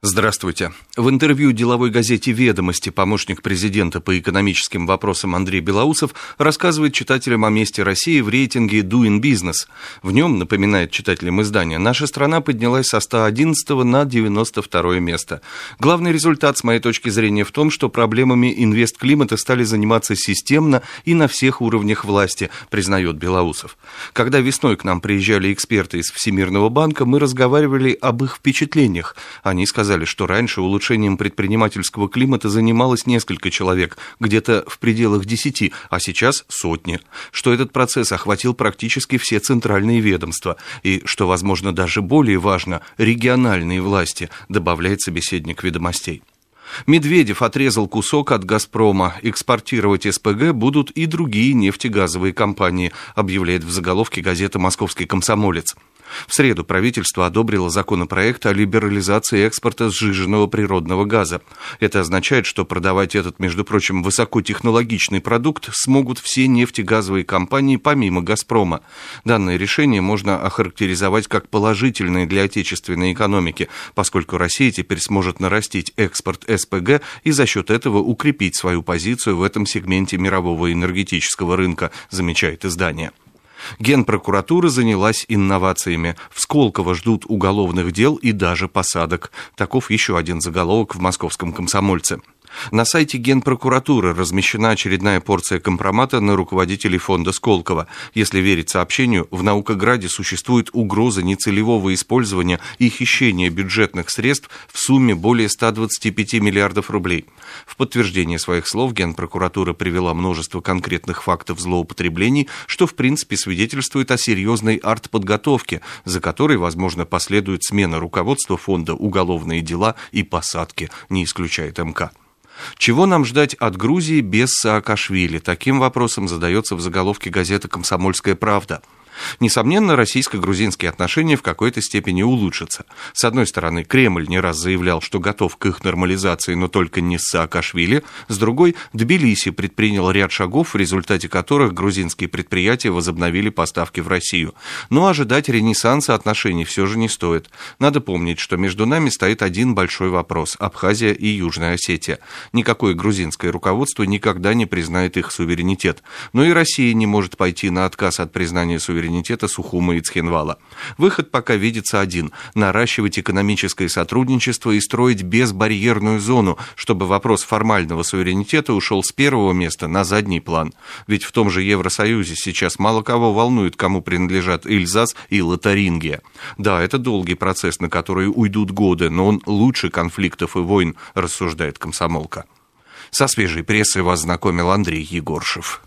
Здравствуйте. В интервью деловой газете «Ведомости» помощник президента по экономическим вопросам Андрей Белоусов рассказывает читателям о месте России в рейтинге «Doing Business». В нем, напоминает читателям издания, наша страна поднялась со 111 на 92 место. Главный результат, с моей точки зрения, в том, что проблемами инвестклимата стали заниматься системно и на всех уровнях власти, признает Белоусов. Когда весной к нам приезжали эксперты из Всемирного банка, мы разговаривали об их впечатлениях. Они сказали, сказали, что раньше улучшением предпринимательского климата занималось несколько человек, где-то в пределах десяти, а сейчас сотни, что этот процесс охватил практически все центральные ведомства и, что, возможно, даже более важно, региональные власти, добавляет собеседник ведомостей. Медведев отрезал кусок от «Газпрома». Экспортировать СПГ будут и другие нефтегазовые компании, объявляет в заголовке газета «Московский комсомолец». В среду правительство одобрило законопроект о либерализации экспорта сжиженного природного газа. Это означает, что продавать этот, между прочим, высокотехнологичный продукт смогут все нефтегазовые компании помимо «Газпрома». Данное решение можно охарактеризовать как положительное для отечественной экономики, поскольку Россия теперь сможет нарастить экспорт СПГ и за счет этого укрепить свою позицию в этом сегменте мирового энергетического рынка, замечает издание. Генпрокуратура занялась инновациями. В Сколково ждут уголовных дел и даже посадок. Таков еще один заголовок в московском комсомольце. На сайте Генпрокуратуры размещена очередная порция компромата на руководителей фонда Сколково. Если верить сообщению, в Наукограде существует угроза нецелевого использования и хищения бюджетных средств в сумме более 125 миллиардов рублей. В подтверждение своих слов Генпрокуратура привела множество конкретных фактов злоупотреблений, что в принципе свидетельствует о серьезной артподготовке, за которой, возможно, последует смена руководства фонда «Уголовные дела» и посадки, не исключает МК. Чего нам ждать от Грузии без Саакашвили? Таким вопросом задается в заголовке газеты «Комсомольская правда». Несомненно, российско-грузинские отношения в какой-то степени улучшатся. С одной стороны, Кремль не раз заявлял, что готов к их нормализации, но только не с Саакашвили. С другой, Тбилиси предпринял ряд шагов, в результате которых грузинские предприятия возобновили поставки в Россию. Но ожидать ренессанса отношений все же не стоит. Надо помнить, что между нами стоит один большой вопрос – Абхазия и Южная Осетия. Никакое грузинское руководство никогда не признает их суверенитет. Но и Россия не может пойти на отказ от признания суверенитета суверенитета Сухума и Цхинвала. Выход пока видится один – наращивать экономическое сотрудничество и строить безбарьерную зону, чтобы вопрос формального суверенитета ушел с первого места на задний план. Ведь в том же Евросоюзе сейчас мало кого волнует, кому принадлежат Эльзас и Лотарингия. Да, это долгий процесс, на который уйдут годы, но он лучше конфликтов и войн, рассуждает комсомолка. Со свежей прессой вас знакомил Андрей Егоршев.